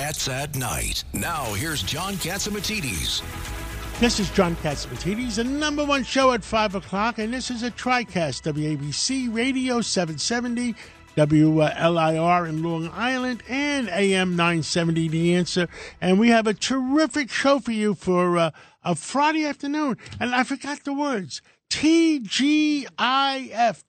Cats at Night. Now, here's John Catsimatidis. This is John Catsimatidis, the number one show at 5 o'clock, and this is a TriCast, WABC Radio 770, WLIR in Long Island, and AM 970, The Answer. And we have a terrific show for you for uh, a Friday afternoon. And I forgot the words. TGIF.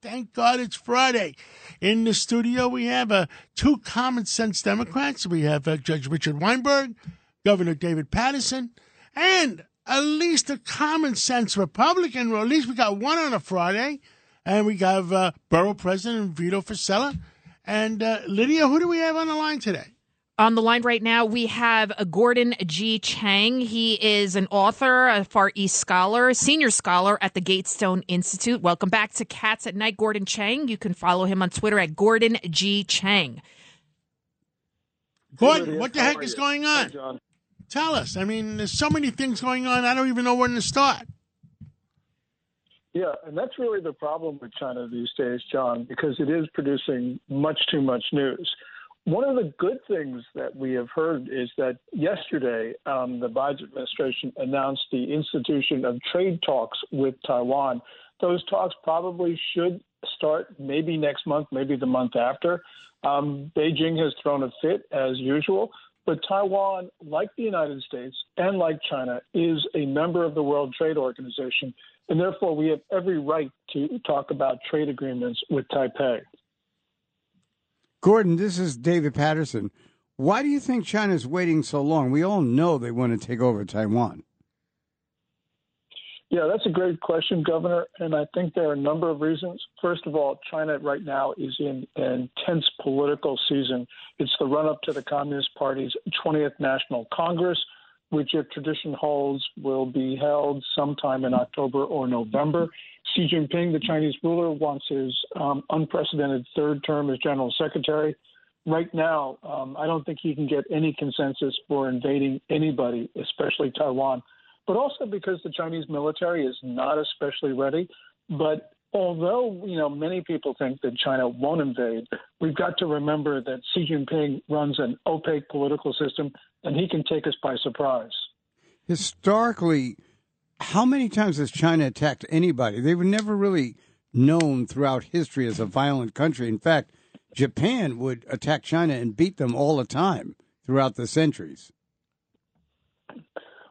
Thank God it's Friday. In the studio, we have uh, two common sense Democrats. We have uh, Judge Richard Weinberg, Governor David Paterson, and at least a common sense Republican, or at least we got one on a Friday. And we have uh, Borough President Vito Fossella. And uh, Lydia, who do we have on the line today? On the line right now, we have Gordon G. Chang. He is an author, a Far East scholar, senior scholar at the Gatestone Institute. Welcome back to Cats at Night, Gordon Chang. You can follow him on Twitter at Gordon G. Chang. Gordon, what the heck is going on? Tell us. I mean, there's so many things going on. I don't even know when to start. Yeah, and that's really the problem with China these days, John, because it is producing much too much news. One of the good things that we have heard is that yesterday um, the Biden administration announced the institution of trade talks with Taiwan. Those talks probably should start maybe next month, maybe the month after. Um, Beijing has thrown a fit as usual, but Taiwan, like the United States and like China, is a member of the World Trade Organization, and therefore we have every right to talk about trade agreements with Taipei. Gordon, this is David Paterson. Why do you think China's waiting so long? We all know they want to take over Taiwan. Yeah, that's a great question, Governor. And I think there are a number of reasons. First of all, China right now is in an intense political season. It's the run up to the Communist Party's 20th National Congress, which, if tradition holds, will be held sometime in October or November. Xi Jinping, the Chinese ruler, wants his um, unprecedented third term as general secretary. Right now, um, I don't think he can get any consensus for invading anybody, especially Taiwan, but also because the Chinese military is not especially ready. But although you know many people think that China won't invade, we've got to remember that Xi Jinping runs an opaque political system, and he can take us by surprise. Historically, how many times has China attacked anybody? They were never really known throughout history as a violent country. In fact, Japan would attack China and beat them all the time throughout the centuries.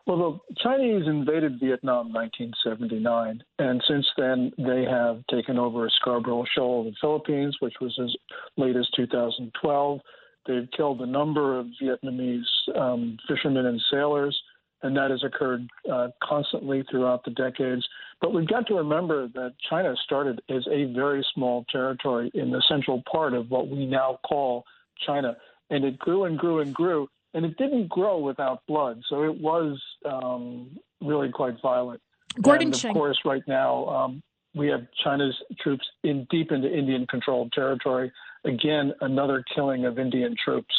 Well, the Chinese invaded Vietnam in 1979, and since then they have taken over Scarborough Shoal in the Philippines, which was as late as 2012. They've killed a number of Vietnamese um, fishermen and sailors and that has occurred uh, constantly throughout the decades. But we've got to remember that China started as a very small territory in the central part of what we now call China, and it grew and grew and grew, and it didn't grow without blood. So it was um, really quite violent. Gordon and of Chang. course, right now um, we have China's troops in deep into Indian-controlled territory. Again, another killing of Indian troops.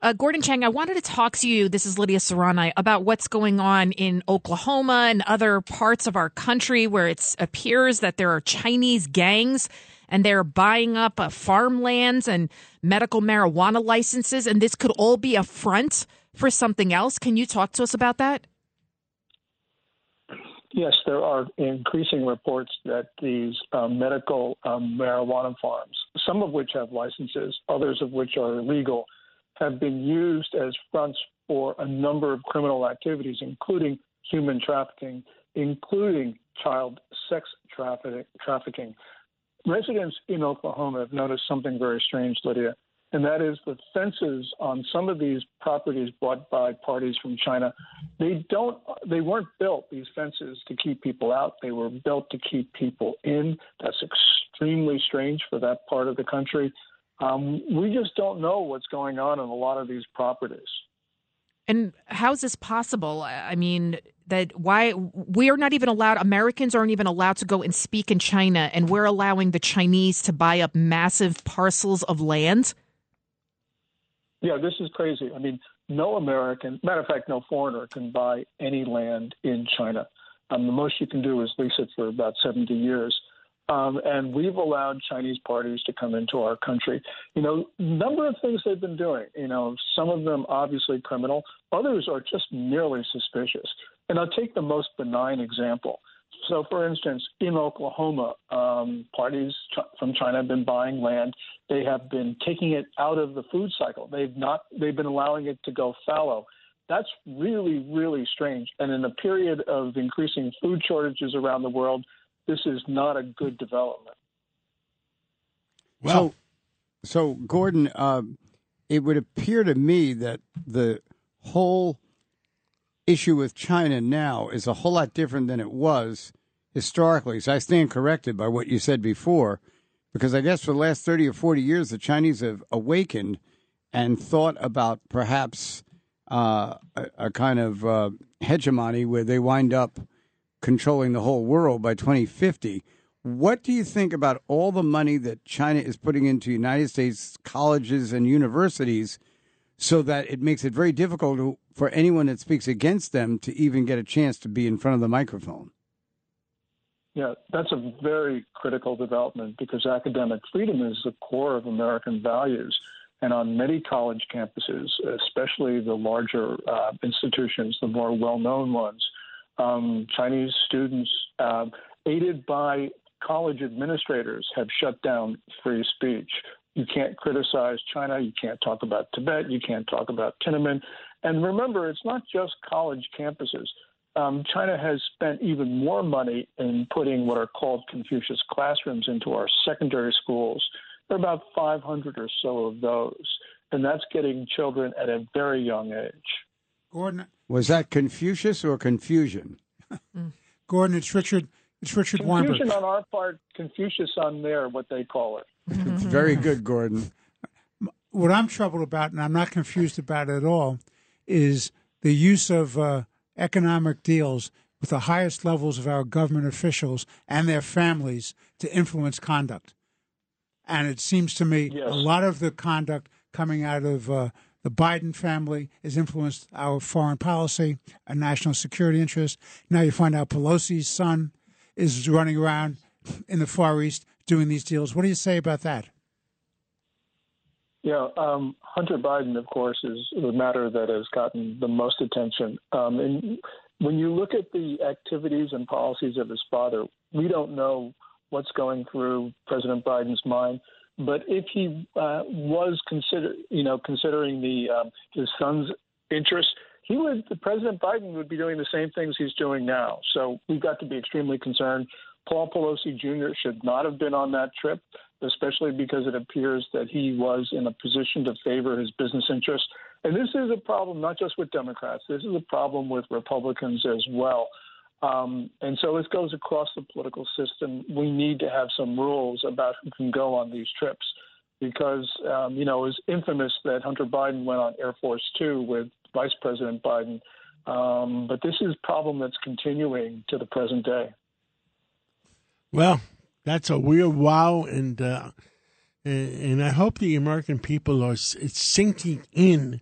Uh, Gordon Chang, I wanted to talk to you. This is Lydia Serrani about what's going on in Oklahoma and other parts of our country where it appears that there are Chinese gangs and they're buying up uh, farmlands and medical marijuana licenses, and this could all be a front for something else. Can you talk to us about that? Yes, there are increasing reports that these uh, medical um, marijuana farms, some of which have licenses, others of which are illegal, have been used as fronts for a number of criminal activities, including human trafficking, including child sex trafficking. Residents in Oklahoma have noticed something very strange, Lydia, and that is the fences on some of these properties bought by parties from China. They don't, they weren't built these fences to keep people out. They were built to keep people in. That's extremely strange for that part of the country. Um, we just don't know what's going on in a lot of these properties. And how is this possible? I mean, that why we are not even allowed, Americans aren't even allowed to go and speak in China, and we're allowing the Chinese to buy up massive parcels of land? Yeah, this is crazy. I mean, no American, matter of fact, no foreigner can buy any land in China. Um, the most you can do is lease it for about 70 years. Um, and we've allowed Chinese parties to come into our country. You know, number of things they've been doing. You know, some of them obviously criminal, others are just merely suspicious. And I'll take the most benign example. So, for instance, in Oklahoma, um, parties from China have been buying land. They have been taking it out of the food cycle. They've not. They've been allowing it to go fallow. That's really, really strange. And in a period of increasing food shortages around the world, this is not a good development. Well, so, so Gordon, uh, it would appear to me that the whole issue with China now is a whole lot different than it was historically. So I stand corrected by what you said before, because I guess for the last 30 or 40 years, the Chinese have awakened and thought about perhaps uh, a, a, kind of uh, hegemony where they wind up controlling the whole world by 2050. What do you think about all the money that China is putting into United States colleges and universities so that it makes it very difficult for anyone that speaks against them to even get a chance to be in front of the microphone? Yeah, that's a very critical development because academic freedom is the core of American values. And on many college campuses, especially the larger uh, institutions, the more well known ones, um, Chinese students, uh, aided by college administrators, have shut down free speech. You can't criticize China. You can't talk about Tibet. You can't talk about Tiananmen. And remember, it's not just college campuses. Um, China has spent even more money in putting what are called Confucius classrooms into our secondary schools. There are about 500 or so of those, and that's getting children at a very young age. Gordon, was that Confucius or confusion? Gordon, it's Richard. It's Richard Confusion Weinberg. on our part, Confucius on there, what they call it. Very good, Gordon. What I'm troubled about, and I'm not confused about it at all, is the use of uh, economic deals with the highest levels of our government officials and their families to influence conduct. And it seems to me Yes. a lot of the conduct coming out of uh, the Biden family has influenced our foreign policy, our national security interests. Now you find out Pelosi's son is running around in the Far East doing these deals. What do you say about that? Yeah, um, Hunter Biden, of course, is the matter that has gotten the most attention. Um, and when you look at the activities and policies of his father, we don't know what's going through President Biden's mind. But if he uh, was consider, you know, considering the um, his son's interests, he would. President Biden would be doing the same things he's doing now. So we've got to be extremely concerned. Paul Pelosi Jr. should not have been on that trip, especially because it appears that he was in a position to favor his business interests. And this is a problem not just with Democrats. This is a problem with Republicans as well. Um, and so this goes across the political system. We need to have some rules about who can go on these trips because, um, you know, it was infamous that Hunter Biden went on Air Force Two with Vice President Biden. Um, but this is a problem that's continuing to the present day. Well, that's a weird wow, and uh, and I hope the American people are it's sinking in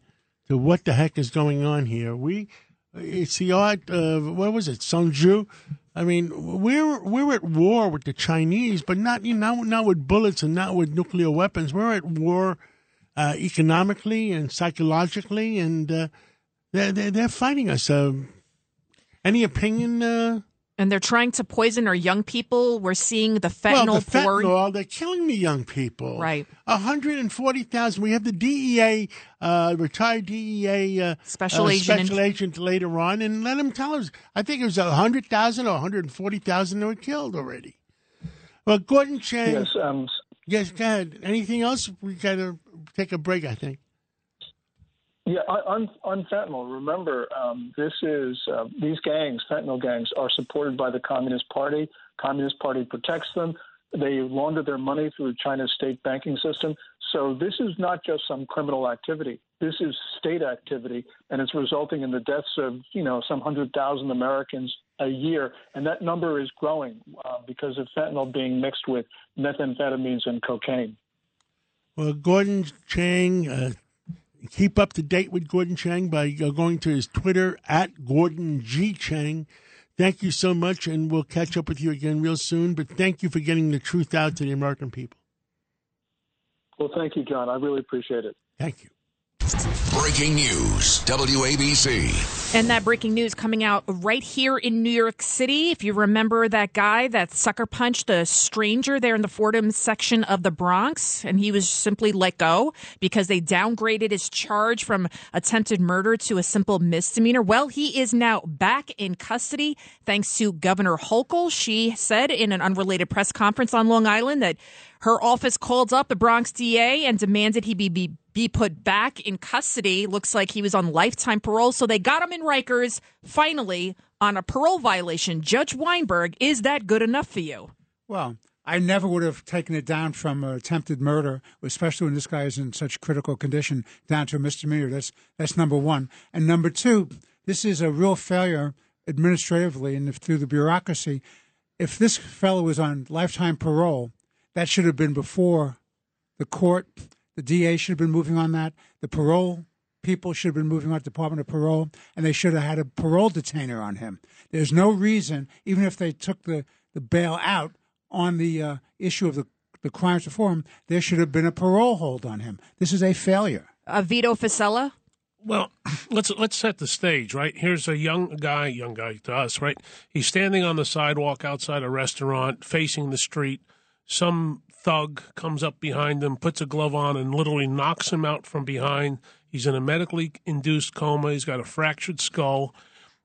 to what the heck is going on here. We, it's the art of what was it, Sun Tzu? I mean, we're we're at war with the Chinese, but not you know not with bullets and not with nuclear weapons. We're at war uh, economically and psychologically, and uh, they're, they're fighting us. Uh, any opinion? Uh, And they're trying to poison our young people. We're seeing the fentanyl. well, fentanyl the pour. fentanyl, they're killing the young people. Right. 140,000. We have the DEA, uh, retired DEA uh, Special uh, agent. special agent later on, and let him tell us. I think it was 100,000 or 140,000 that were killed already. Well, Gordon Chang. Yes, um, Yes, go ahead. Anything else? We got to take a break, I think. Yeah, on, on fentanyl, remember, um, this is uh, these gangs, fentanyl gangs, are supported by the Communist Party. Communist Party protects them. They launder their money through China's state banking system. So this is not just some criminal activity. This is state activity, and it's resulting in the deaths of you know some hundred thousand Americans a year, and that number is growing uh, because of fentanyl being mixed with methamphetamines and cocaine. Well, Gordon Chang, uh, keep up to date with Gordon Chang by uh, going to his Twitter at Gordon G Chang. Thank you so much, and we'll catch up with you again real soon. But thank you for getting the truth out to the American people. Well, thank you, John. I really appreciate it. Thank you. Breaking news WABC. And that breaking news coming out right here in New York City. If you remember that guy that sucker punched a stranger there in the Fordham section of the Bronx, and he was simply let go because they downgraded his charge from attempted murder to a simple misdemeanor. Well, he is now back in custody thanks to Governor Hochul. She said in an unrelated press conference on Long Island that her office called up the Bronx DA and demanded he be, be be put back in custody. Looks like he was on lifetime parole. So they got him in Rikers finally on a parole violation. Judge Weinberg, is that good enough for you? Well, I never would have taken it down from uh, attempted murder, especially when this guy is in such critical condition, down to a misdemeanor. That's that's number one. And number two, this is a real failure administratively and through the bureaucracy. If this fellow was on lifetime parole, that should have been before the court the DA should have been moving on that. The parole people should have been moving on the Department of Parole, and they should have had a parole detainer on him. There's no reason, even if they took the, the bail out on the uh, issue of the, the crimes reform, there should have been a parole hold on him. This is a failure. Uh, Vito Fossella? Well, let's let's set the stage, right? Here's a young guy, young guy to us, right? He's standing on the sidewalk outside a restaurant, facing the street. Some thug comes up behind him, puts a glove on, and literally knocks him out from behind. He's in a medically induced coma. He's got a fractured skull.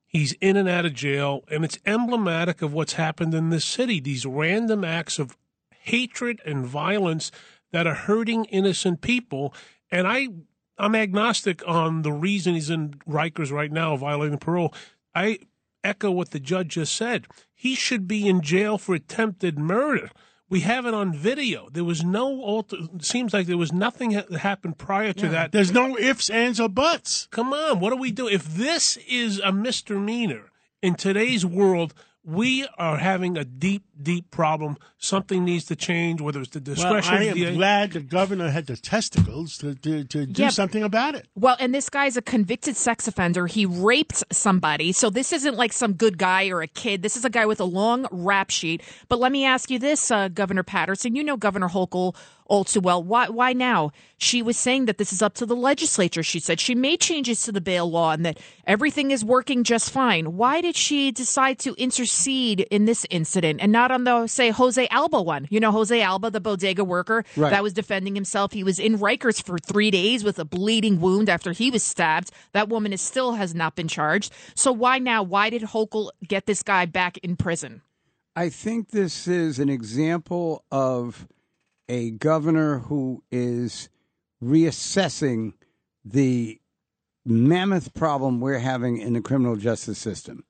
He's in and out of jail, and it's emblematic of what's happened in this city. These random acts of hatred and violence that are hurting innocent people. And I, I'm agnostic on the reason he's in Rikers right now, violating parole. I echo what the judge just said. He should be in jail for attempted murder. We have it on video. There was no alter. Seems like there was nothing that happened prior to yeah. that. There's no ifs, ands, or buts. Come on, what do we do if this is a misdemeanor in today's world? we are having a deep, deep problem. Something needs to change, whether it's the discretion. Well, I am the, glad the governor had the testicles to, to, to do yep. something about it. Well, and this guy's a convicted sex offender. He raped somebody. So this isn't like some good guy or a kid. This is a guy with a long rap sheet. But let me ask you this, uh, Governor Paterson. You know Governor Hochul all too well. Why, why now? She was saying that this is up to the legislature. She said she made changes to the bail law and that everything is working just fine. Why did she decide to intercede in this incident and not on the, say, Jose Alba one? You know, Jose Alba, the bodega worker right. that was defending himself. He was in Rikers for three days with a bleeding wound after he was stabbed. That woman is still has not been charged. So why now? Why did Hochul get this guy back in prison? I think this is an example of a governor who is reassessing the mammoth problem we're having in the criminal justice system,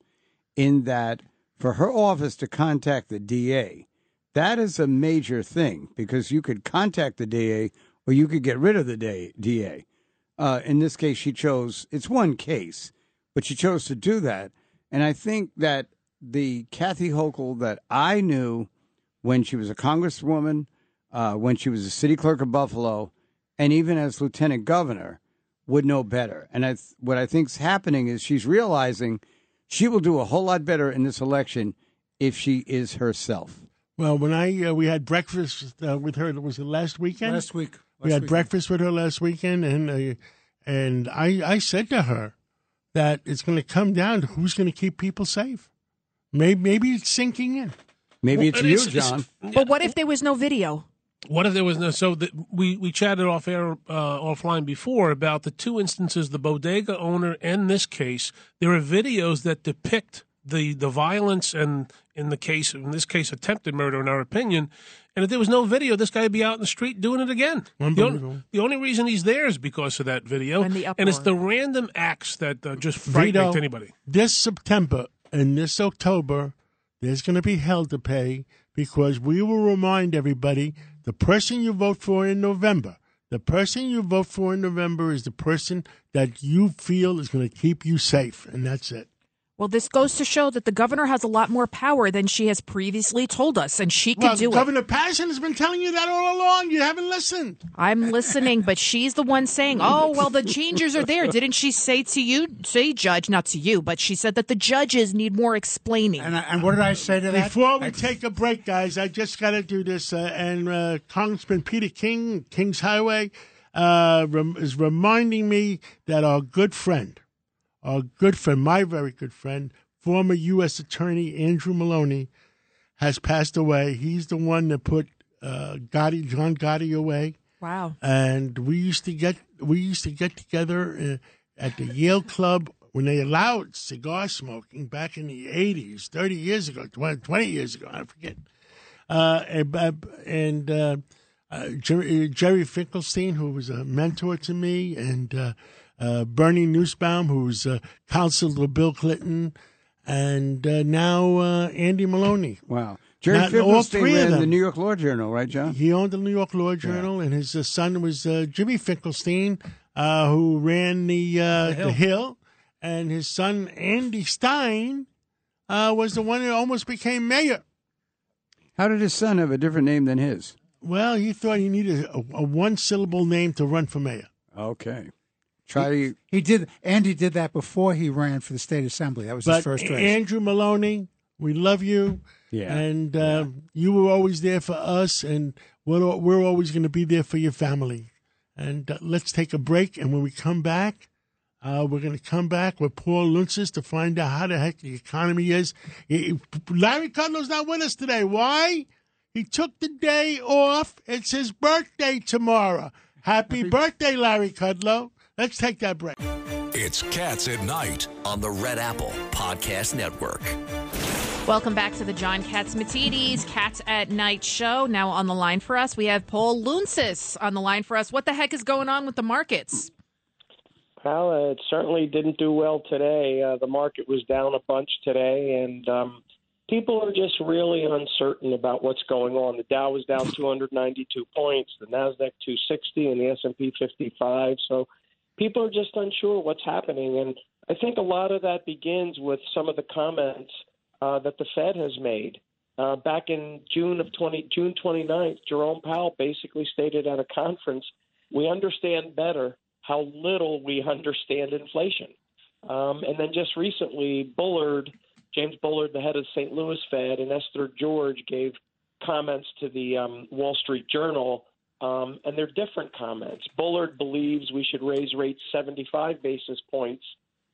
in that for her office to contact the DA, that is a major thing because you could contact the DA or you could get rid of the DA. Uh, in this case, she chose, it's one case, but she chose to do that. And I think that the Kathy Hochul that I knew when she was a congresswoman, uh, when she was a city clerk of Buffalo, and even as lieutenant governor, would know better. And I th- what I think's happening is she's realizing she will do a whole lot better in this election if she is herself. Well, when I uh, we had breakfast uh, with her, was it last weekend? Last week. Last we had weekend. breakfast with her last weekend, and uh, and I I said to her that it's going to come down to who's going to keep people safe. Maybe maybe it's sinking in. Maybe well, it's you, John. But what if there was no video? What if there was no? So the, we we chatted off air uh, offline before about the two instances, the bodega owner and this case. There are videos that depict the the violence and in the case in this case attempted murder in our opinion. And if there was no video, this guy would be out in the street doing it again. The only, the only, reason he's there is because of that video, and, and it's the random acts that uh, just frighten anybody. This September and this October, there's going to be hell to pay because we will remind everybody the person you vote for in November, the person you vote for in November is the person that you feel is going to keep you safe, and that's it. Well, this goes to show that the governor has a lot more power than she has previously told us, and she can well, do it. Governor Paterson has been telling you that all along. You haven't listened. I'm listening, but she's the one saying, "Oh, well, the changes are there." Didn't she say to you, say judge, not to you, but she said that the judges need more explaining. And, I, and what did I say to that? Before we take a break, guys, I just got to do this. Uh, and uh, Congressman Peter King, King's Highway, uh, rem- is reminding me that our good friend, our good friend, my very good friend, former U.S. Attorney Andrew Maloney, has passed away. He's the one that put uh, Gotti, John Gotti away. wow. and we used to get we used to get together uh, at the Yale Club when they allowed cigar smoking back in the eighties, thirty years ago, 20, 20 years ago, I forget. Uh, and uh, uh, uh, Jerry, Jerry Finkelstein, who was a mentor to me, and uh, Bernie Nussbaum, who was uh, counsel to Bill Clinton, and uh, now uh, Andy Maloney. Wow. Jerry Not- all Finkelstein three of ran the. New York Law Journal, right, John? He owned the New York Law Journal, and his uh, son was uh, Jimmy Finkelstein, uh, who ran the uh, the, Hill. and his son Andy Stein uh, was the one who almost became mayor. How did his son have a different name than his? Well, he thought he needed a, a one syllable name to run for mayor. Okay. Try He did. Andy did that before he ran for the state assembly. That was But his first race. Andrew Maloney, we love you. Yeah. And uh, you were always there for us, and we're, we're always going to be there for your family. And uh, let's take a break, and when we come back, uh, we're going to come back with Paul Lountzis to find out how the heck the economy is. He- Larry Kudlow's not with us today. Why? He took the day off. It's his birthday tomorrow. Happy birthday, Larry Kudlow. Let's take that break. It's Cats at Night on the Red Apple Podcast Network. Welcome back to the John Catsimatidis Cats at Night show. Now on the line for us, we have Paul Lountzis on the line for us. What the heck is going on with the markets? Well, uh, it certainly didn't do well today. Uh, the market was down a bunch today, and um, people are just really uncertain about what's going on. The Dow was down 292 points, the Nasdaq 260, and the S&P 55. So people are just unsure what's happening, and I think a lot of that begins with some of the comments uh, that the Fed has made. Uh, back in June of 20, June 29th, Jerome Powell basically stated at a conference, "We understand better how little we understand inflation." Um, and then just recently, Bullard, James Bullard, the head of St. Louis Fed, and Esther George gave comments to the um, Wall Street Journal, um, and they're different comments. Bullard believes we should raise rates 75 basis points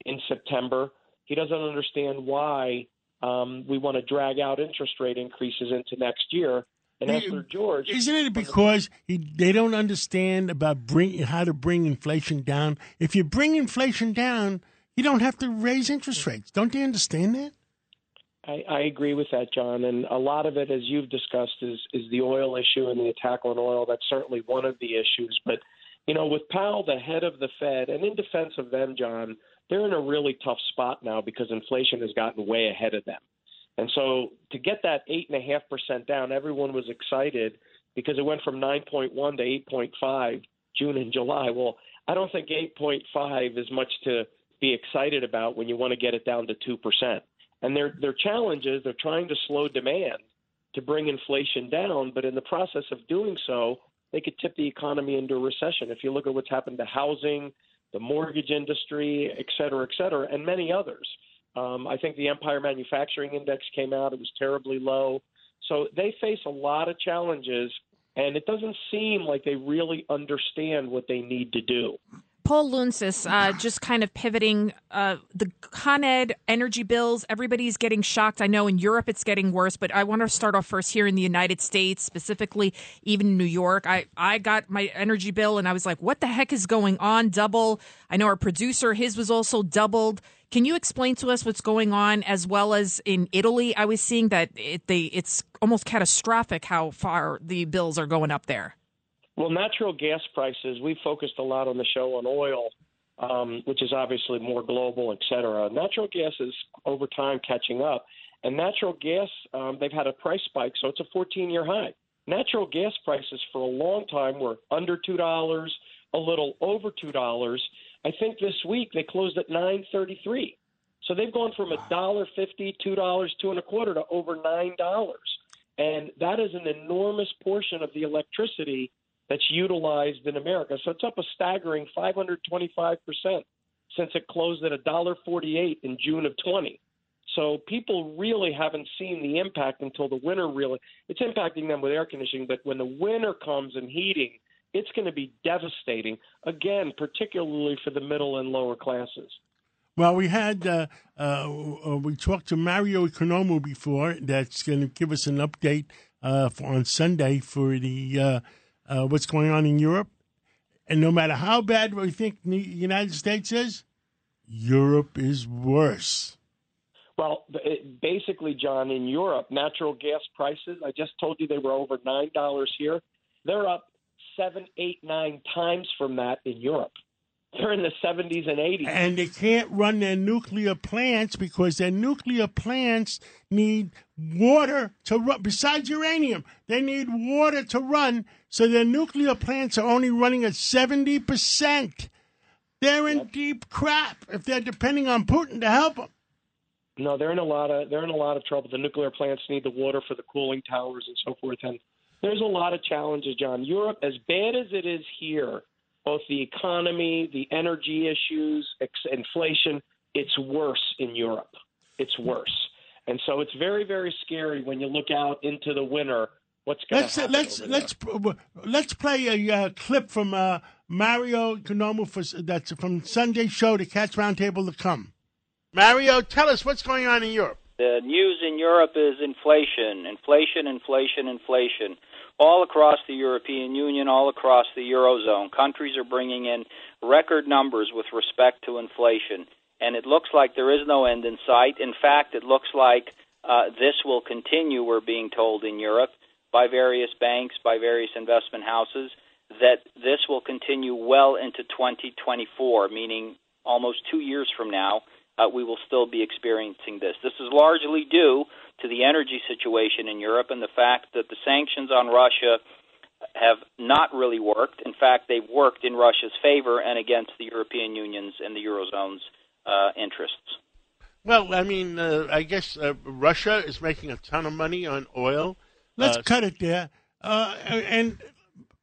in September. He doesn't understand why um, we want to drag out interest rate increases into next year. And He- Esther George, Isn't it because he, they don't understand about bring how to bring inflation down? If you bring inflation down, you don't have to raise interest rates. Don't they understand that? I, I agree with that, John. And a lot of it, as you've discussed, is is the oil issue and the attack on oil. That's certainly one of the issues. But you know, with Powell, the head of the Fed, and in defense of them, John, they're in a really tough spot now because inflation has gotten way ahead of them. And so to get that eight and a half percent down, everyone was excited because it went from nine point one to eight point five June and July. Well, I don't think eight point five is much to be excited about when you want to get it down to two percent. And their their challenge is they're trying to slow demand to bring inflation down, but in the process of doing so, they could tip the economy into a recession. If you look at what's happened to housing, the mortgage industry, et cetera, et cetera, and many others. Um, I think the Empire Manufacturing Index came out; it was terribly low. So they face a lot of challenges, and it doesn't seem like they really understand what they need to do. Paul Lountzis, uh, just kind of pivoting uh, the Con Ed energy bills. Everybody's getting shocked. I know in Europe it's getting worse, but I want to start off first here in the United States, specifically even New York. I, I got my energy bill and I was like, what the heck is going on? Double. I know our producer, his was also doubled. Can you explain to us what's going on as well as in Italy? I was seeing that it, they, it's almost catastrophic how far the bills are going up there. Well, natural gas prices, we focused a lot on the show on oil, um, which is obviously more global, et cetera. Natural gas is over time catching up. And natural gas, um, they've had a price spike, so it's a 14 year high. Natural gas prices for a long time were under $2, a little over $2. I think this week they closed at 933. So they've gone from a dollar fifty, two dollars, two and a quarter to over nine dollars, and that is an enormous portion of the electricity that's utilized in America. So it's up a staggering 525 percent since it closed at a dollar forty-eight in June of 20. So people really haven't seen the impact until the winter. Really, it's impacting them with air conditioning, but when the winter comes and heating, it's going to be devastating. Again, particularly for the middle and lower classes. Well, we had uh, uh, we talked to Mario Economou before. That's going to give us an update uh, for, on Sunday for the uh, what's going on in Europe. And no matter how bad we think the United States is, Europe is worse. Well, basically, John, in Europe, natural gas prices, I just told you they were over $9 here. They're up seven, eight, nine times from that in Europe. They're in the 70s and 80s. And they can't run their nuclear plants because their nuclear plants need water to run. Besides uranium, they need water to run. So their nuclear plants are only running at 70%. They're in yep. deep crap if they're depending on Putin to help them. No, they're in a lot of they're in a lot of trouble. The nuclear plants need the water for the cooling towers and so forth. And there's a lot of challenges, John. Europe, as bad as it is here, both the economy, the energy issues, ex- inflation, it's worse in Europe. It's worse. And so it's very, very scary when you look out into the winter. What's going to happen? Let's let's let's play a uh, clip from uh, Mario Economou for that's from Sunday's show, the Cats Roundtable to come. Mario, tell us what's going on in Europe. The news in Europe is inflation, inflation, inflation, inflation. All across the European Union, all across the Eurozone, countries are bringing in record numbers with respect to inflation. And it looks like there is no end in sight. In fact, it looks like uh, this will continue, we're being told in Europe by various banks, by various investment houses, that this will continue well into 2024, meaning almost two years from now uh, we will still be experiencing this. This is largely due to the energy situation in Europe and the fact that the sanctions on Russia have not really worked. In fact, they've worked in Russia's favor and against the European Union's and the Eurozone's uh, interests. Well, I mean, uh, I guess uh, Russia is making a ton of money on oil. Let's uh, cut it there. Uh, and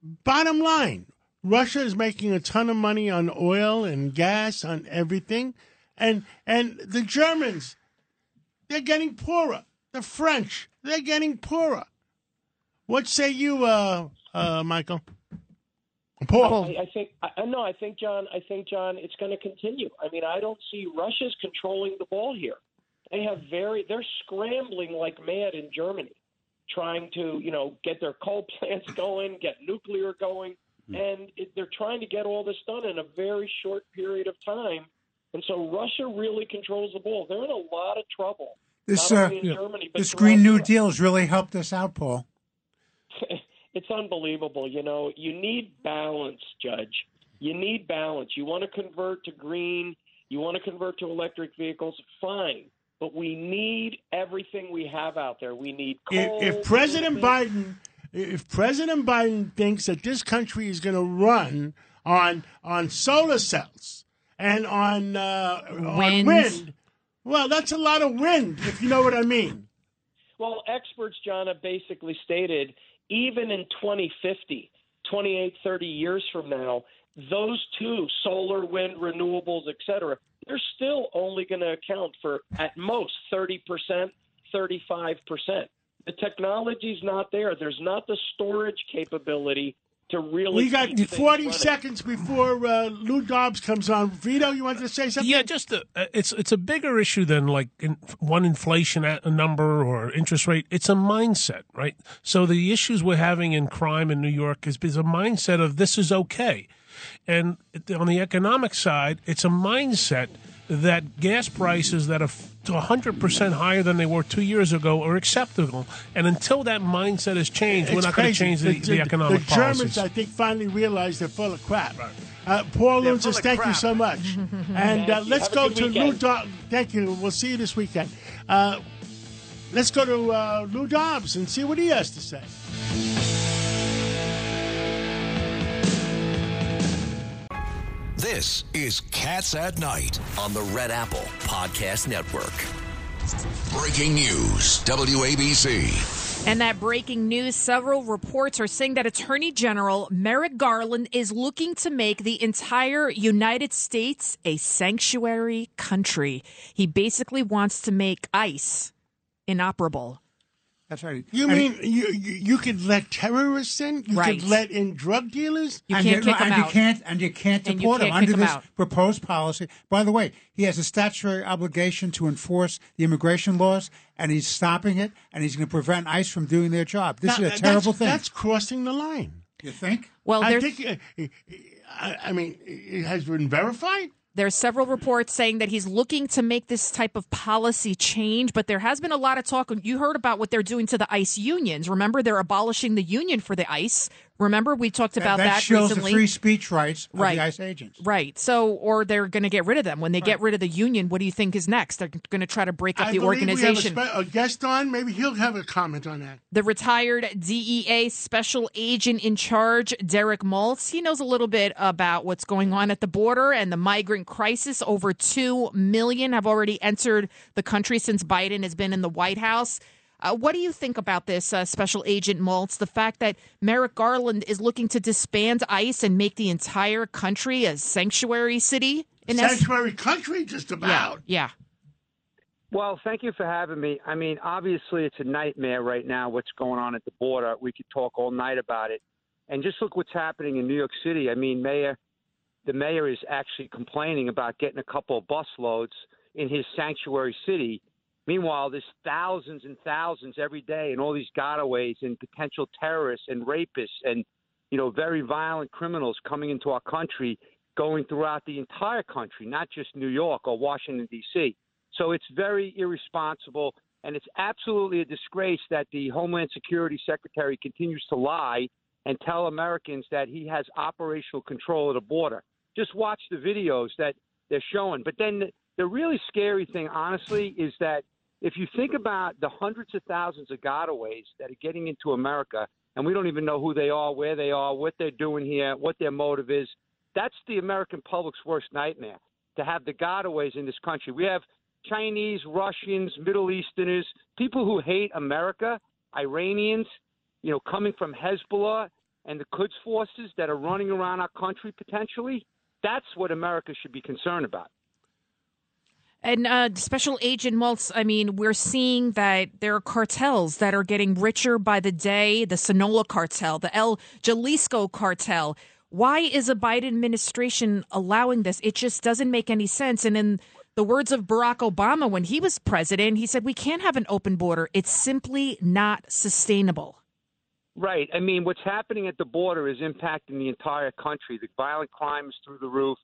bottom line, Russia is making a ton of money on oil and gas, on everything and and the Germans, they're getting poorer. The French, they're getting poorer. What say you, uh, uh, Michael? Paul, I, I think I no, I think John, I think John, it's going to continue. I mean, I don't see Russia's controlling the ball here. They have very, they're scrambling like mad in Germany, trying to, you know, get their coal plants going, get nuclear going, hmm. and it, they're trying to get all this done in a very short period of time. And so Russia really controls the ball. They're in a lot of trouble. This, uh, Germany, this Green New Deal has really helped us out, Paul. it's unbelievable. You know, you need balance, Judge. You need balance. You want to convert to green, you want to convert to electric vehicles, fine. But we need everything we have out there. We need coal. If, if President Biden, if President Biden thinks that this country is going to run on on solar cells, and on, uh, on wind. Well, that's a lot of wind, if you know what I mean. Well, experts, John, have basically stated even in 2050, 28, 30 years from now, those two, solar, wind, renewables, et cetera, they're still only going to account for at most 30%, 35%. The technology's not there. There's not the storage capability to really. We got 40 seconds before uh, Lou Dobbs comes on. Vito, you wanted to say something? Yeah, just a, uh, it's it's a bigger issue than like in, one inflation at a number or interest rate. It's a mindset, right? So the issues we're having in crime in New York is, is a mindset of this is okay, and on the economic side, it's a mindset that gas prices that are 100% higher than they were two years ago are acceptable. And until that mindset has changed, it's we're not going to change the, the, the economic The Germans, policies. I think, finally realized they're full of crap. Right. Uh, Paul Lountzis, thank crap. you so much. and uh, let's go to weekend. Lou Dobbs. Thank you. We'll see you this weekend. Uh, let's go to uh, Lou Dobbs and see what he has to say. This is Cats at Night on the Red Apple Podcast Network. Breaking news WABC. And that breaking news several reports are saying that Attorney General Merrick Garland is looking to make the entire United States a sanctuary country. He basically wants to make ICE inoperable. That's right. You And- mean you, you you could let terrorists in? You Right. could let in drug dealers? You and can't you, kick him and out. You can't, and you can't And you deport can't him kick under him this out. proposed policy. By the way, he has a statutory obligation to enforce the immigration laws, and he's stopping it, and he's going to prevent ICE from doing their job. This Now, is a terrible that's, thing. That's crossing the line. you think? Well, I there's, think. uh, I, I mean, it has been verified. There's several reports saying that he's looking to make this type of policy change, but there has been a lot of talk. You heard about what they're doing to the ICE unions. Remember, they're abolishing the union for the ICE. Remember, we talked about that, that, shows recently. the free speech rights of Right. the ICE agents. Right. So, or they're going to get rid of them. When they get rid of the union, what do you think is next? They're going to try to break up I the organization. We have a, spe- a guest on. Maybe he'll have a comment on that. the retired DEA special agent in charge, Derek Maltz, he knows a little bit about what's going on at the border and the migrant crisis. Over 2 million have already entered the country since Biden has been in the White House. Uh, what do you think about this, uh, Special Agent Maltz? The fact that Merrick Garland is looking to disband ICE and make the entire country a sanctuary city? In ess- Sanctuary country, just yeah, about. yeah. Well, thank you for having me. I mean, obviously, it's a nightmare right now what's going on at the border. We could talk all night about it. And just look what's happening in New York City. I mean, Mayor, the mayor is actually complaining about getting a couple of bus loads in his sanctuary city. Meanwhile, there's thousands and thousands every day, and all these gotaways and potential terrorists and rapists and you know very violent criminals coming into our country, going throughout the entire country, not just New York or Washington D.C. So it's very irresponsible, and it's absolutely a disgrace that the Homeland Security Secretary continues to lie and tell Americans that he has operational control of the border. Just watch the videos that they're showing. But then the, the really scary thing, honestly, is that if you think mm-hmm. about the hundreds of thousands of gotaways that are getting into America, and we don't even know who they are, where they are, what they're doing here, what their motive is, that's the American public's worst nightmare to have the gotaways in this country. We have Chinese, Russians, Middle Easterners, people who hate America, Iranians, you know, coming from Hezbollah and the Quds forces that are running around our country potentially. That's what America should be concerned about. And uh, Special Agent Maltz, I mean, we're seeing that there are cartels that are getting richer by the day. The Sinaloa cartel, the El Jalisco cartel. Why is a Biden administration allowing this? It just doesn't make any sense. And in the words of Barack Obama when he was president, he said, We can't have an open border. It's simply not sustainable. Right. I mean, what's happening at the border is impacting the entire country. The violent crime is through the roof.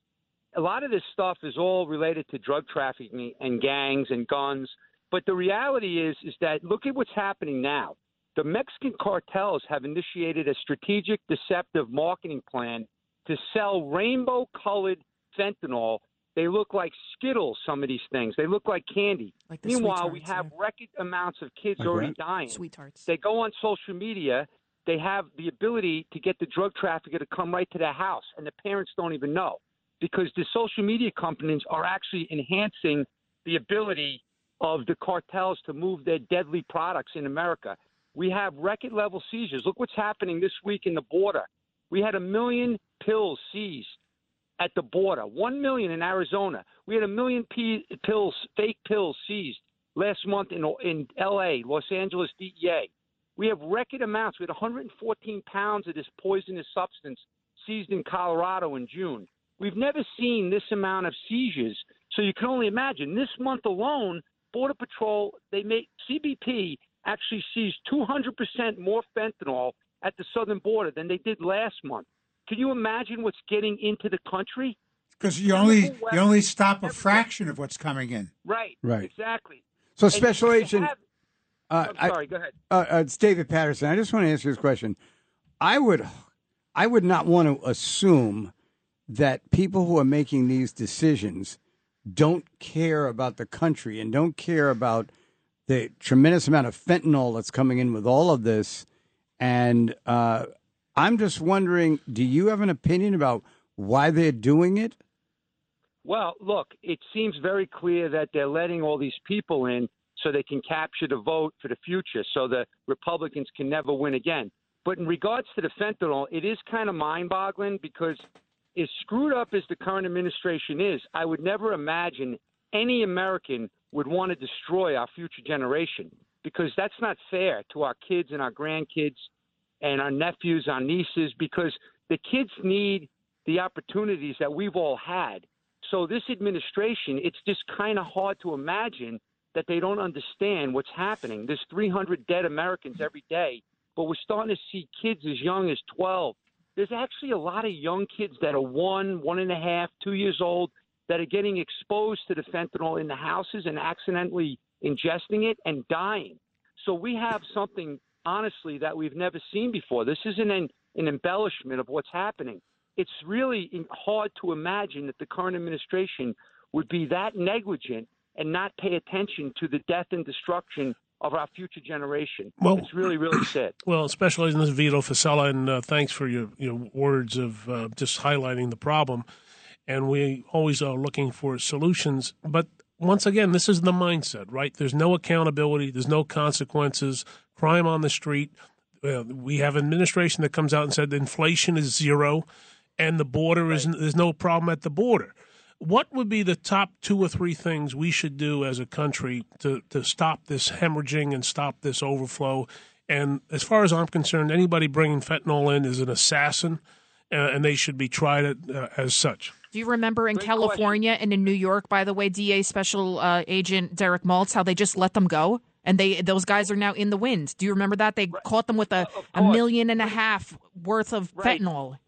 A lot of this stuff is all related to drug trafficking and gangs and guns. But the reality is, is that look at what's happening now. The Mexican cartels have initiated a strategic, deceptive marketing plan to sell rainbow-colored fentanyl. They look like Skittles. Some of these things. They look like candy. Like the Meanwhile, we have yeah. record amounts of kids Like already what? dying. Sweethearts. They go on social media. They have the ability to get the drug trafficker to come right to their house, and the parents don't even know because the social media companies are actually enhancing the ability of the cartels to move their deadly products in America. We have record level seizures. Look what's happening this week in the border. We had a million pills seized at the border, one million in Arizona. We had a million p- pills, fake pills seized last month in in L.A., Los Angeles DEA. We have record amounts. We had 114 pounds of this poisonous substance seized in Colorado in June. We've never seen this amount of seizures. So you can only imagine. This month alone, Border Patrol, they make CBP actually seized 200% more fentanyl at the southern border than they did last month. Can you imagine what's getting into the country? Because you only you only stop a fraction of what's coming in. Right. Right. Exactly. So, And Special Agent, have- uh, I'm I- sorry. go ahead. uh, uh, it's David Paterson. I just want to ask you this question. I would, I would not want to assume that people who are making these decisions don't care about the country and don't care about the tremendous amount of fentanyl that's coming in with all of this. And uh, I'm just wondering, do you have an opinion about why they're doing it? Well, look, it seems very clear that they're letting all these people in so they can capture the vote for the future so the Republicans can never win again. But in regards to the fentanyl, it is kind of mind boggling because as screwed up as the current administration is, I would never imagine any American would want to destroy our future generation because that's not fair to our kids and our grandkids and our nephews, our nieces, because the kids need the opportunities that we've all had. So this administration, it's just kind of hard to imagine that they don't understand what's happening. There's 300 dead Americans every day, but we're starting to see kids as young as 12. There's actually a lot of young kids that are one, one and a half, two years old that are getting exposed to the fentanyl in the houses and accidentally ingesting it and dying. So we have something, honestly, that we've never seen before. This isn't an, an embellishment of what's happening. It's really hard to imagine that the current administration would be that negligent and not pay attention to the death and destruction of our future generation. Well- it's really, really sad. Well, especially in this Vito Fossella, and uh, thanks for your, your words of uh, just highlighting the problem. And we always are looking for solutions. But once again, this is the mindset, right? There's no accountability, there's no consequences, crime on the street. Uh, we have administration that comes out and said the inflation is zero, and the border is there's no problem at the border. What would be the top two or three things we should do as a country to, to stop this hemorrhaging and stop this overflow? And as far as I'm concerned, anybody bringing fentanyl in is an assassin, uh, and they should be tried uh, as such. Do you remember in Great California and in New York, by the way, DA Special uh, Agent Derek Maltz, how they just let them go? And they those guys are now in the wind. Do you remember that? They caught them with a, Of a million and a half worth of Right. fentanyl.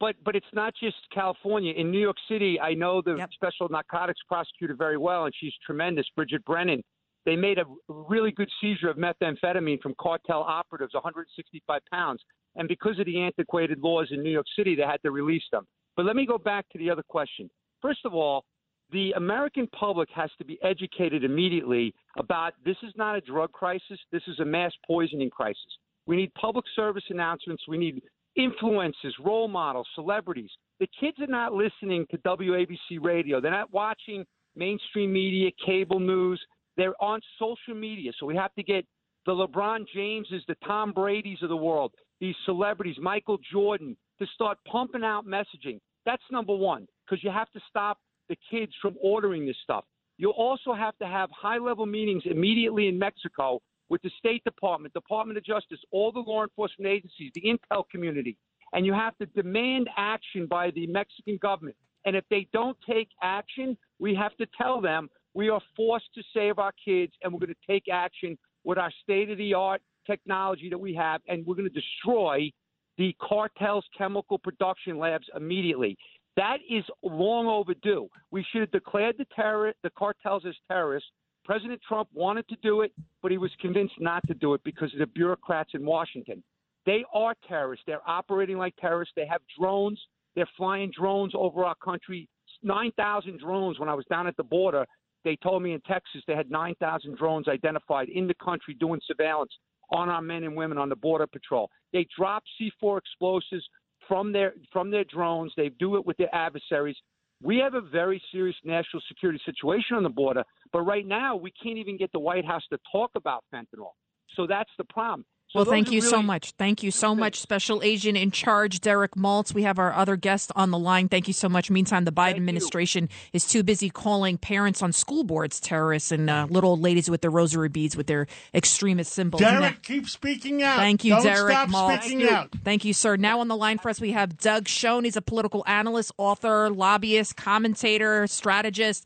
But but it's not just California. In New York City, I know the Yep. special narcotics prosecutor very well, and she's tremendous, Bridget Brennan. They made a really good seizure of methamphetamine from cartel operatives, 165 pounds. And because of the antiquated laws in New York City, they had to release them. But let me go back to the other question. First of all, the American public has to be educated immediately about this is not a drug crisis, this is a mass poisoning crisis. We need public service announcements, we need influencers, role models, celebrities. The kids are not listening to WABC radio. They're not watching mainstream media, cable news. They're on social media. So we have to get the LeBron Jameses, the Tom Brady's of the world, these celebrities, Michael Jordan, to start pumping out messaging. That's number one, because you have to stop the kids from ordering this stuff. You also have to have high level meetings immediately in Mexico with the State Department, Department of Justice, all the law enforcement agencies, the intel community, and you have to demand action by the Mexican government. And if they don't take action, we have to tell them we are forced to save our kids and we're going to take action with our state of the art technology that we have, and we're going to destroy the cartel's chemical production labs immediately. That is long overdue. We should have declared the terror, the cartels as terrorists. President Trump wanted to do it, but he was convinced not to do it because of the bureaucrats in Washington. They are terrorists. They're operating like terrorists. They have drones. They're flying drones over our country. 9,000 drones when I was down at the border. They told me in Texas they had 9,000 drones identified in the country doing surveillance on our men and women on the border patrol. They drop C4 explosives from their from their drones. They do it with their adversaries. We have a very serious national security situation on the border, but right now we can't even get the White House to talk about fentanyl. So that's the problem. So Well, thank you so much. Thank you so much, Special Agent in Charge Derek Maltz. We have our other guest on the line. Thank you so much. Meantime, the Biden Thank you. administration is too busy calling parents on school boards terrorists and uh, little old ladies with their rosary beads with their extremist symbols. Derek, keep speaking out. Thank you, Don't Derek stop Maltz. speaking out. Thank you, sir. Now on the line for us, we have Doug Schoen. He's a political analyst, author, lobbyist, commentator, strategist.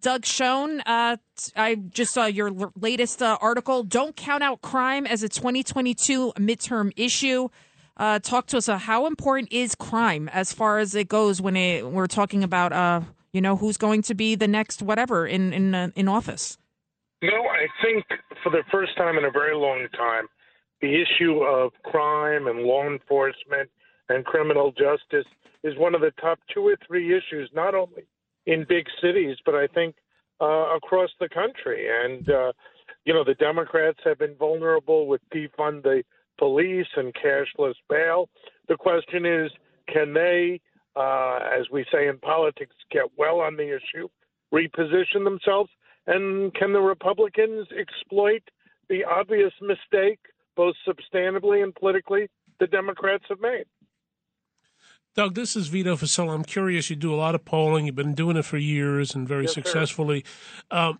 Doug Schoen, uh, I just saw your latest uh, article. Don't count out crime as a 2022 midterm issue. Uh, talk to us. Uh, how important is crime as far as it goes when it, we're talking about, uh, you know, who's going to be the next whatever in in uh, in office? No, I think for the first time in a very long time, the issue of crime and law enforcement and criminal justice is one of the top two or three issues, not only in big cities, but I think uh, across the country. And, uh, you know, the Democrats have been vulnerable with defund the police and cashless bail. The question is, can they uh, as we say in politics, get well on the issue, reposition themselves, and can the Republicans exploit the obvious mistake, both substantively and politically, the Democrats have made? Doug, this is Vito Fossella. I'm curious. You do a lot of polling. You've been doing it for years and very Yes, successfully. Um,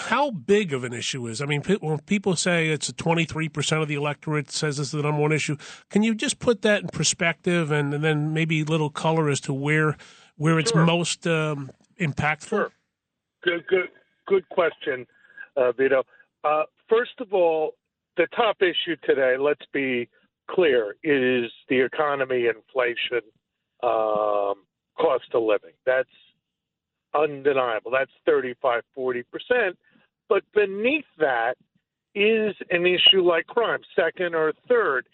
how big of an issue is? I mean, pe- when people say it's 23 percent of the electorate says this is the number one issue, can you just put that in perspective and, and then maybe a little color as to where where it's Sure. most um, impactful? Sure. Good, good, good question, uh, Vito. Uh, first of all, the top issue today, let's be clear, is the economy, inflation, um, cost of living. That's undeniable. That's 35, 40%. But beneath that is an issue like crime, second or third.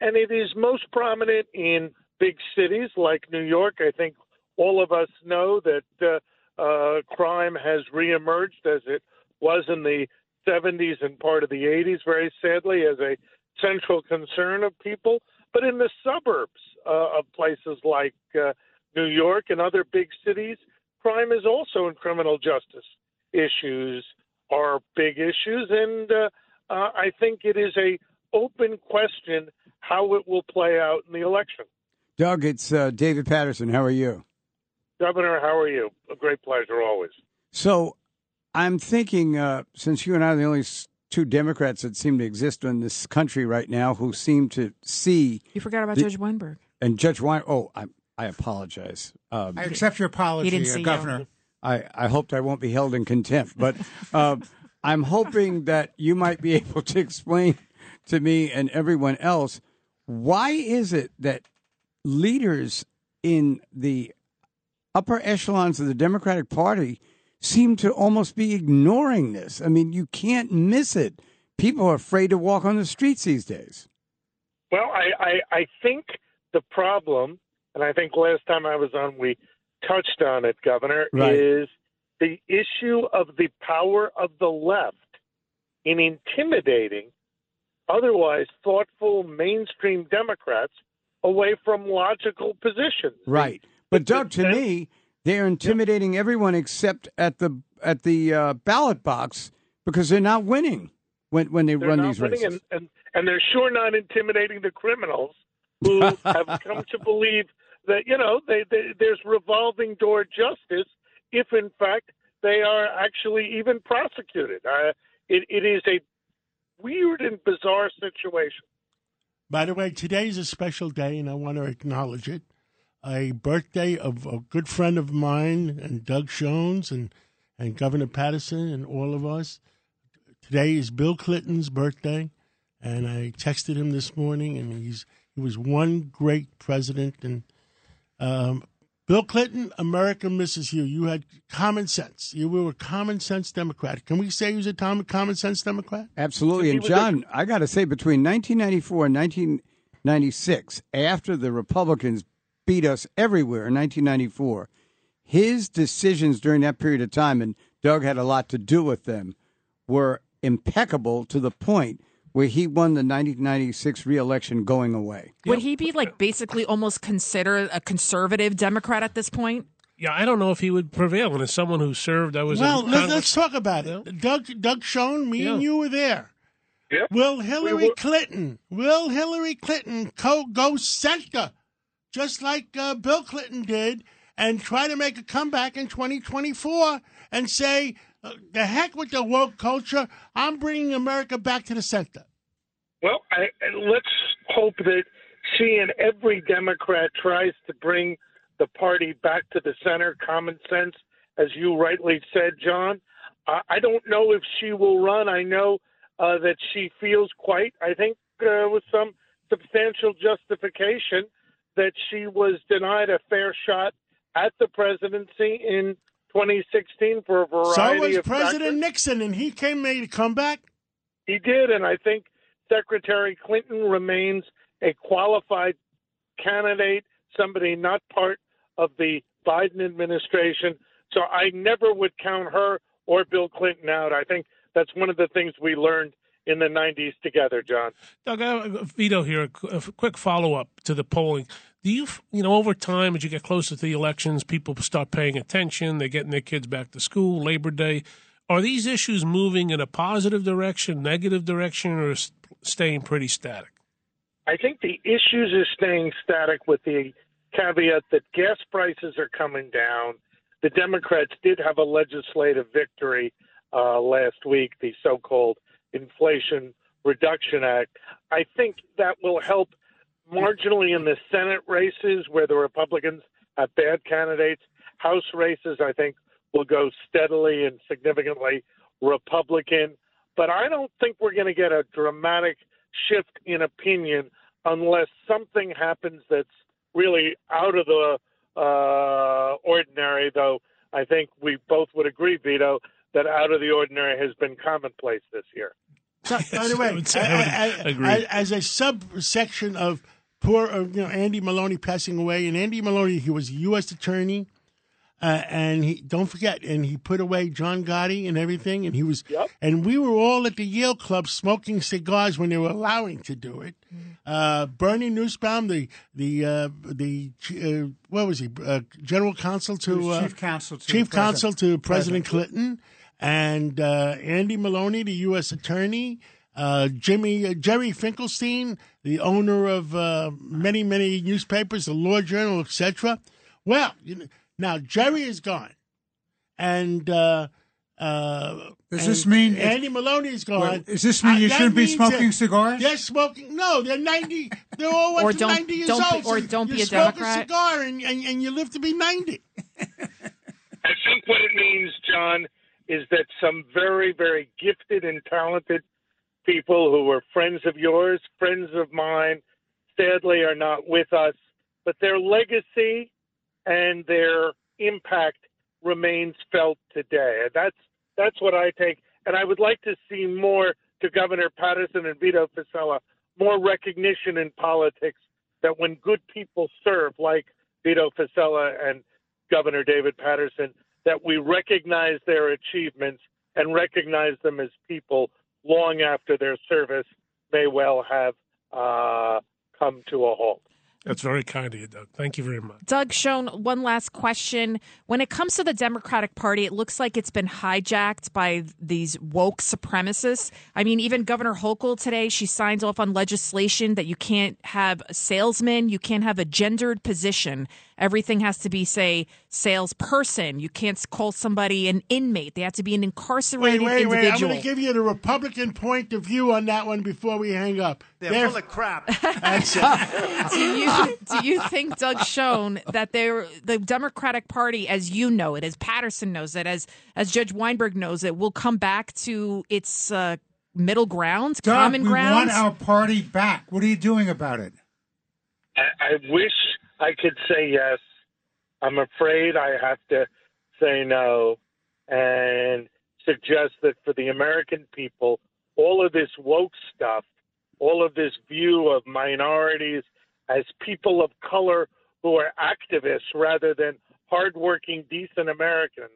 And it is most prominent in big cities like New York. I think all of us know that uh, uh, crime has reemerged as it was in the 70s and part of the 80s, very sadly, as a central concern of people. But in the suburbs uh, of places like uh, New York and other big cities, crime is also in criminal justice issues are big issues, and uh, uh, I think it is a open question how it will play out in the election. Doug, it's uh, David Paterson. How are you? Governor, how are you? A great pleasure always. So I'm thinking, uh, since you and I are the only two Democrats that seem to exist in this country right now who seem to see. You forgot about the- Judge Weinberg. And Judge Wein. Oh, I, I apologize. Um, I accept your apology, didn't uh, see you. Governor. I, I hoped I won't be held in contempt, but uh, I'm hoping that you might be able to explain to me and everyone else why is it that leaders in the upper echelons of the Democratic Party seem to almost be ignoring this. I mean, you can't miss it. People are afraid to walk on the streets these days. Well, I, I, I think the problem, and I think last time I was on, we touched on it, Governor, Right. is the issue of the power of the left in intimidating otherwise thoughtful mainstream Democrats away from logical positions. Right. But Doug, to me, they're intimidating everyone except at the at the uh, ballot box because they're not winning when when they They're run these races. and, and, and they're sure not intimidating the criminals who have come to believe that you know they, they, there's revolving door justice if in fact they are actually even prosecuted. Uh, it, it is a weird and bizarre situation. By the way, today is a special day, and I want to acknowledge it. A birthday of a good friend of mine, and Doug Schoen's, and, and Governor Paterson, and all of us. Today is Bill Clinton's birthday, and I texted him this morning, and he's he was one great president. And um, Bill Clinton, America misses you. You had common sense. You were a common sense Democrat. Can we say he was a common sense Democrat? Absolutely. And John, I got to say, between 1994 and 1996, after the Republicans beat us everywhere in 1994, his decisions during that period of time, and Doug had a lot to do with them, were impeccable to the point where he won the 1996 reelection going away. Would he be like basically almost considered a conservative Democrat at this point? Yeah, I don't know if he would prevail. And as someone who served, I was Well, in let, Congress- us talk about it. Doug, Doug Schoen, me and Yeah. you were there. Yep. Will Hillary We were- Clinton, will Hillary Clinton co- go center, just like uh, Bill Clinton did, and try to make a comeback in 2024 and say, the heck with the woke culture, I'm bringing America back to the center. Well, I, let's hope that she and every Democrat tries to bring the party back to the center, common sense, as you rightly said, John. Uh, I don't know if she will run. I know uh, that she feels quite, I think, uh, with some substantial justification, that she was denied a fair shot at the presidency in 2016 for a variety of So was of President factors. Nixon, and he came made a comeback. He did, and I think Secretary Clinton remains a qualified candidate, somebody not part of the Biden administration. So I never would count her or Bill Clinton out. I think that's one of the things we learned in the 90s together, John. Doug, I have a Vito here. A quick follow up to the polling. Do you, you know, over time, as you get closer to the elections, people start paying attention. They're getting their kids back to school, Labor Day. Are these issues moving in a positive direction, negative direction, or staying pretty static? I think the issues are staying static with the caveat that gas prices are coming down. The Democrats did have a legislative victory uh, last week, the so called Inflation Reduction Act. I think that will help marginally in the Senate races where the Republicans have bad candidates. House races, I think, will go steadily and significantly Republican. But I don't think we're going to get a dramatic shift in opinion unless something happens that's really out of the uh, ordinary, though I think we both would agree, Vito, that out of the ordinary has been commonplace this year. So, by the way, I I- I would I- agree. I- as a subsection of poor, uh, you know, Andy Maloney passing away, and Andy Maloney, he was a U.S. attorney, uh, and he don't forget, and he put away John Gotti and everything, and he was, and we were all at the Yale Club smoking cigars when they were allowing to do it. Uh, Bernie Nussbaum, the the uh, the uh, what was he, uh, general counsel to uh, chief counsel to chief counsel to President President. Clinton, and uh, Andy Maloney, the U.S. attorney. Uh, Jimmy uh, Jerry Finkelstein, the owner of uh, many many newspapers, the Law Journal, etc. Well, you know, now Jerry is gone, and uh, uh, Does and this mean- Andy Maloney is gone? Well, does this mean you that shouldn't be smoking that cigars? They're smoking. No, they're ninety. They're all up Or to don't- ninety years don't old. or so don't be you a smoke Democrat. a cigar and, and, and you live to be ninety. I think what it means, John, is that some very, very gifted and talented people who were friends of yours, friends of mine, sadly are not with us, but their legacy and their impact remains felt today. That's that's what I take. And I would like to see more to Governor Paterson and Vito Fossella, more recognition in politics that when good people serve, like Vito Fossella and Governor David Paterson, that we recognize their achievements and recognize them as people long after their service may well have uh, come to a halt. That's very kind of you, Doug. Thank you very much. Doug Schoen, one last question. When it comes to the Democratic Party, it looks like it's been hijacked by these woke supremacists. I mean, even Governor Hochul today, she signed off on legislation that you can't have a salesman, you can't have a gendered position. Everything has to be, say, salesperson. You can't call somebody an inmate. They have to be an Wait, incarcerated wait, wait. I'm going to give you the Republican point of view on that one before we hang up. They're full of crap. That's it. do you do you think Doug Schoen that they're the Democratic Party, as you know it, as Paterson knows it, as as Judge Weinberg knows it, will come back to its uh, middle ground, Doug, common we ground? want our party back. What are you doing about it? I, I wish I could say yes. I'm afraid I have to say no and suggest that for the American people, all of this woke stuff, all of this view of minorities as people of color who are activists rather than hardworking, decent Americans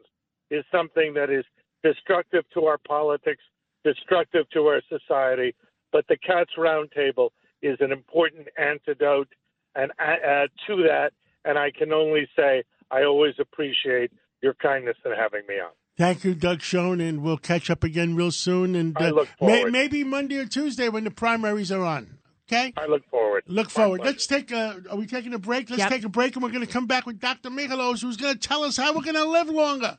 is something that is destructive to our politics, destructive to our society. But the Cats Roundtable is an important antidote and uh, to that. And I can only say I always appreciate your kindness in having me on. Thank you, Doug Schoen, and we'll catch up again real soon. And uh, I look may, maybe Monday or Tuesday when the primaries are on. Okay. I look forward. Look forward. Let's take a. Are we taking a break? Let's Yep. take a break, and we're going to come back with Dr. Michalos, who's going to tell us how we're going to live longer.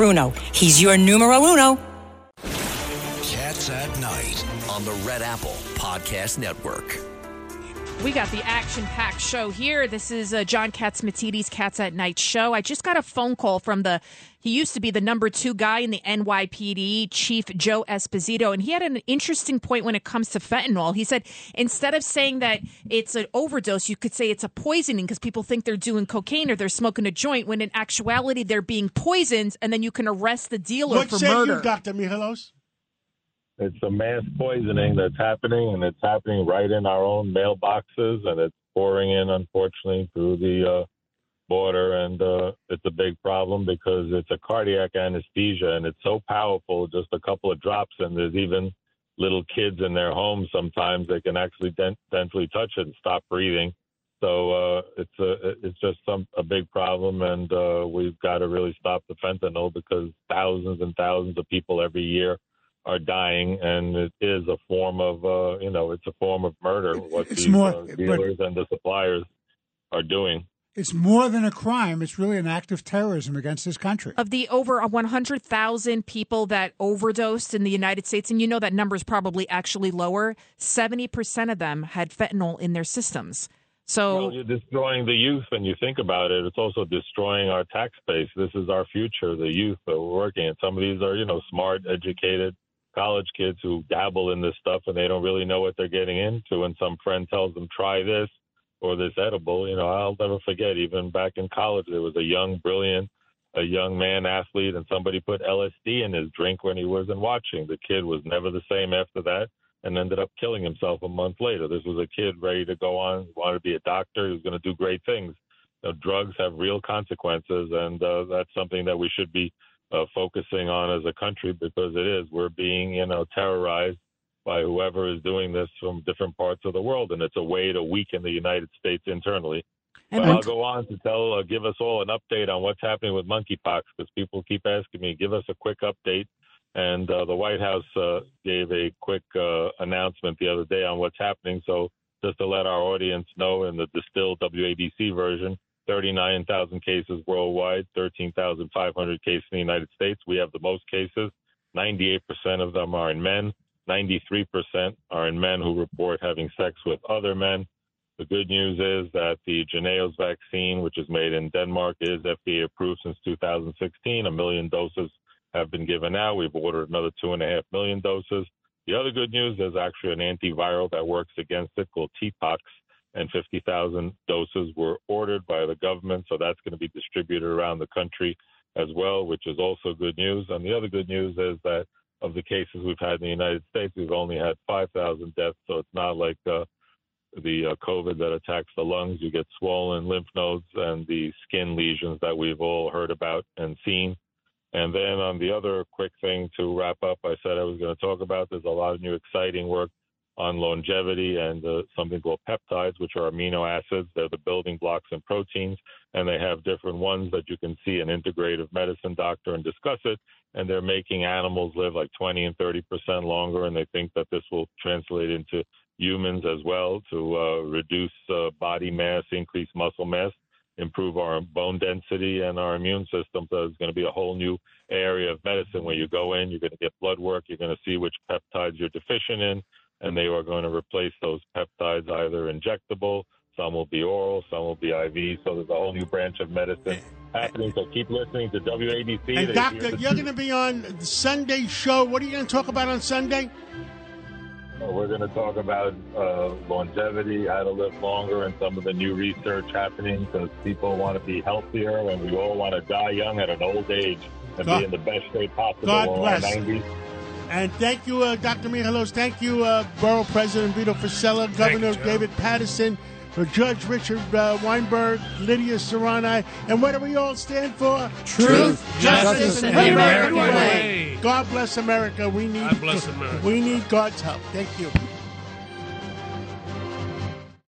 He's your numero uno. Cats at Night on the Red Apple Podcast Network. We got the action packed show here. This is uh, John Catsimatidis' Cats at Night show. I just got a phone call from the, he used to be the number two guy in the NYPD, Chief Joe Esposito, and he had an interesting point when it comes to fentanyl. He said instead of saying that it's an overdose, you could say it's a poisoning because people think they're doing cocaine or they're smoking a joint when in actuality they're being poisoned and then you can arrest the dealer What for say murder. you, Dr. Mihalos? It's a mass poisoning that's happening, and it's happening right in our own mailboxes, and it's pouring in, unfortunately, through the uh, border. And uh, it's a big problem because it's a cardiac anesthesia, and it's so powerful, just a couple of drops, and there's even little kids in their homes sometimes they can actually dent- dentally touch it and stop breathing. So uh, it's a it's just some a big problem, and uh, we've got to really stop the fentanyl because thousands and thousands of people every year are dying, and it is a form of uh, you know it's a form of murder. What It's these more- uh, dealers and the suppliers are doing. It's more than a crime. It's really an act of terrorism against this country. of the over 100,000 people that overdosed in the United States, and you know that number is probably actually lower, 70% of them had fentanyl in their systems. So, Well, you're destroying the youth when you think about it. It's also destroying our tax base. This is our future, the youth that we're working. And some of these are, you know, smart, educated college kids who dabble in this stuff and they don't really know what they're getting into. And some friend tells them, try this or this edible. You know, I'll never forget, even back in college, there was a young, brilliant, a young man athlete, and somebody put LSD in his drink when he wasn't watching. The kid was never the same after that and ended up killing himself a month later. This was a kid ready to go on, wanted to be a doctor, he was going to do great things. You know, drugs have real consequences, and uh, that's something that we should be uh, focusing on as a country because it is. We're being, you know, terrorized by whoever is doing this from different parts of the world, and it's a way to weaken the United States internally. And I'll go on to tell, uh, give us all an update on what's happening with monkeypox because people keep asking me, give us a quick update. And uh, the White House uh, gave a quick uh, announcement the other day on what's happening. So just to let our audience know, in the distilled WABC version, 39,000 cases worldwide, 13,500 cases in the United States. We have the most cases. 98% of them are in men. 93% are in men who report having sex with other men. The good news is that the Jynneos vaccine, which is made in Denmark, is FDA approved since 2016. A million doses have been given out. We've ordered another two and a half million doses. The other good news is actually an antiviral that works against it called TPOXX, and 50,000 doses were ordered by the government. So that's going to be distributed around the country as well, which is also good news. And the other good news is that of the cases we've had in the United States, we've only had 5,000 deaths. So it's not like uh, the uh, COVID that attacks the lungs. You get swollen lymph nodes and the skin lesions that we've all heard about and seen. And then on the other quick thing to wrap up, I said I was going to talk about. There's a lot of new exciting work on longevity and uh, something called peptides, which are amino acids. They're the building blocks in proteins, and they have different ones that you can see an integrative medicine doctor and discuss it. And they're making animals live like 20 and 30 percent longer, and they think that this will translate into humans as well to uh, reduce uh, body mass, increase muscle mass, improve our bone density and our immune system. So it's going to be a whole new area of medicine where you go in, you're going to get blood work, you're going to see which peptides you're deficient in, and they are going to replace those peptides either injectable, some will be oral, some will be IV. So there's a whole new branch of medicine happening. So keep listening to WABC. And They doctor, you're going to be on Sunday show. What are you going to talk about on Sunday? Uh, We're going to talk about uh, longevity, how to live longer, and some of the new research happening because people want to be healthier and we all want to die young at an old age and God- be in the best shape possible God bless. Our 90s. And thank you, uh, Dr. Mihalos. Thank you, uh, Borough President Vito Fossella, Governor David Paterson, uh, Judge Richard uh, Weinberg, Lydia Serrani. And what do we all stand for? Truth, justice, and the American way. God bless America. We need God bless America. We need God's help. Thank you.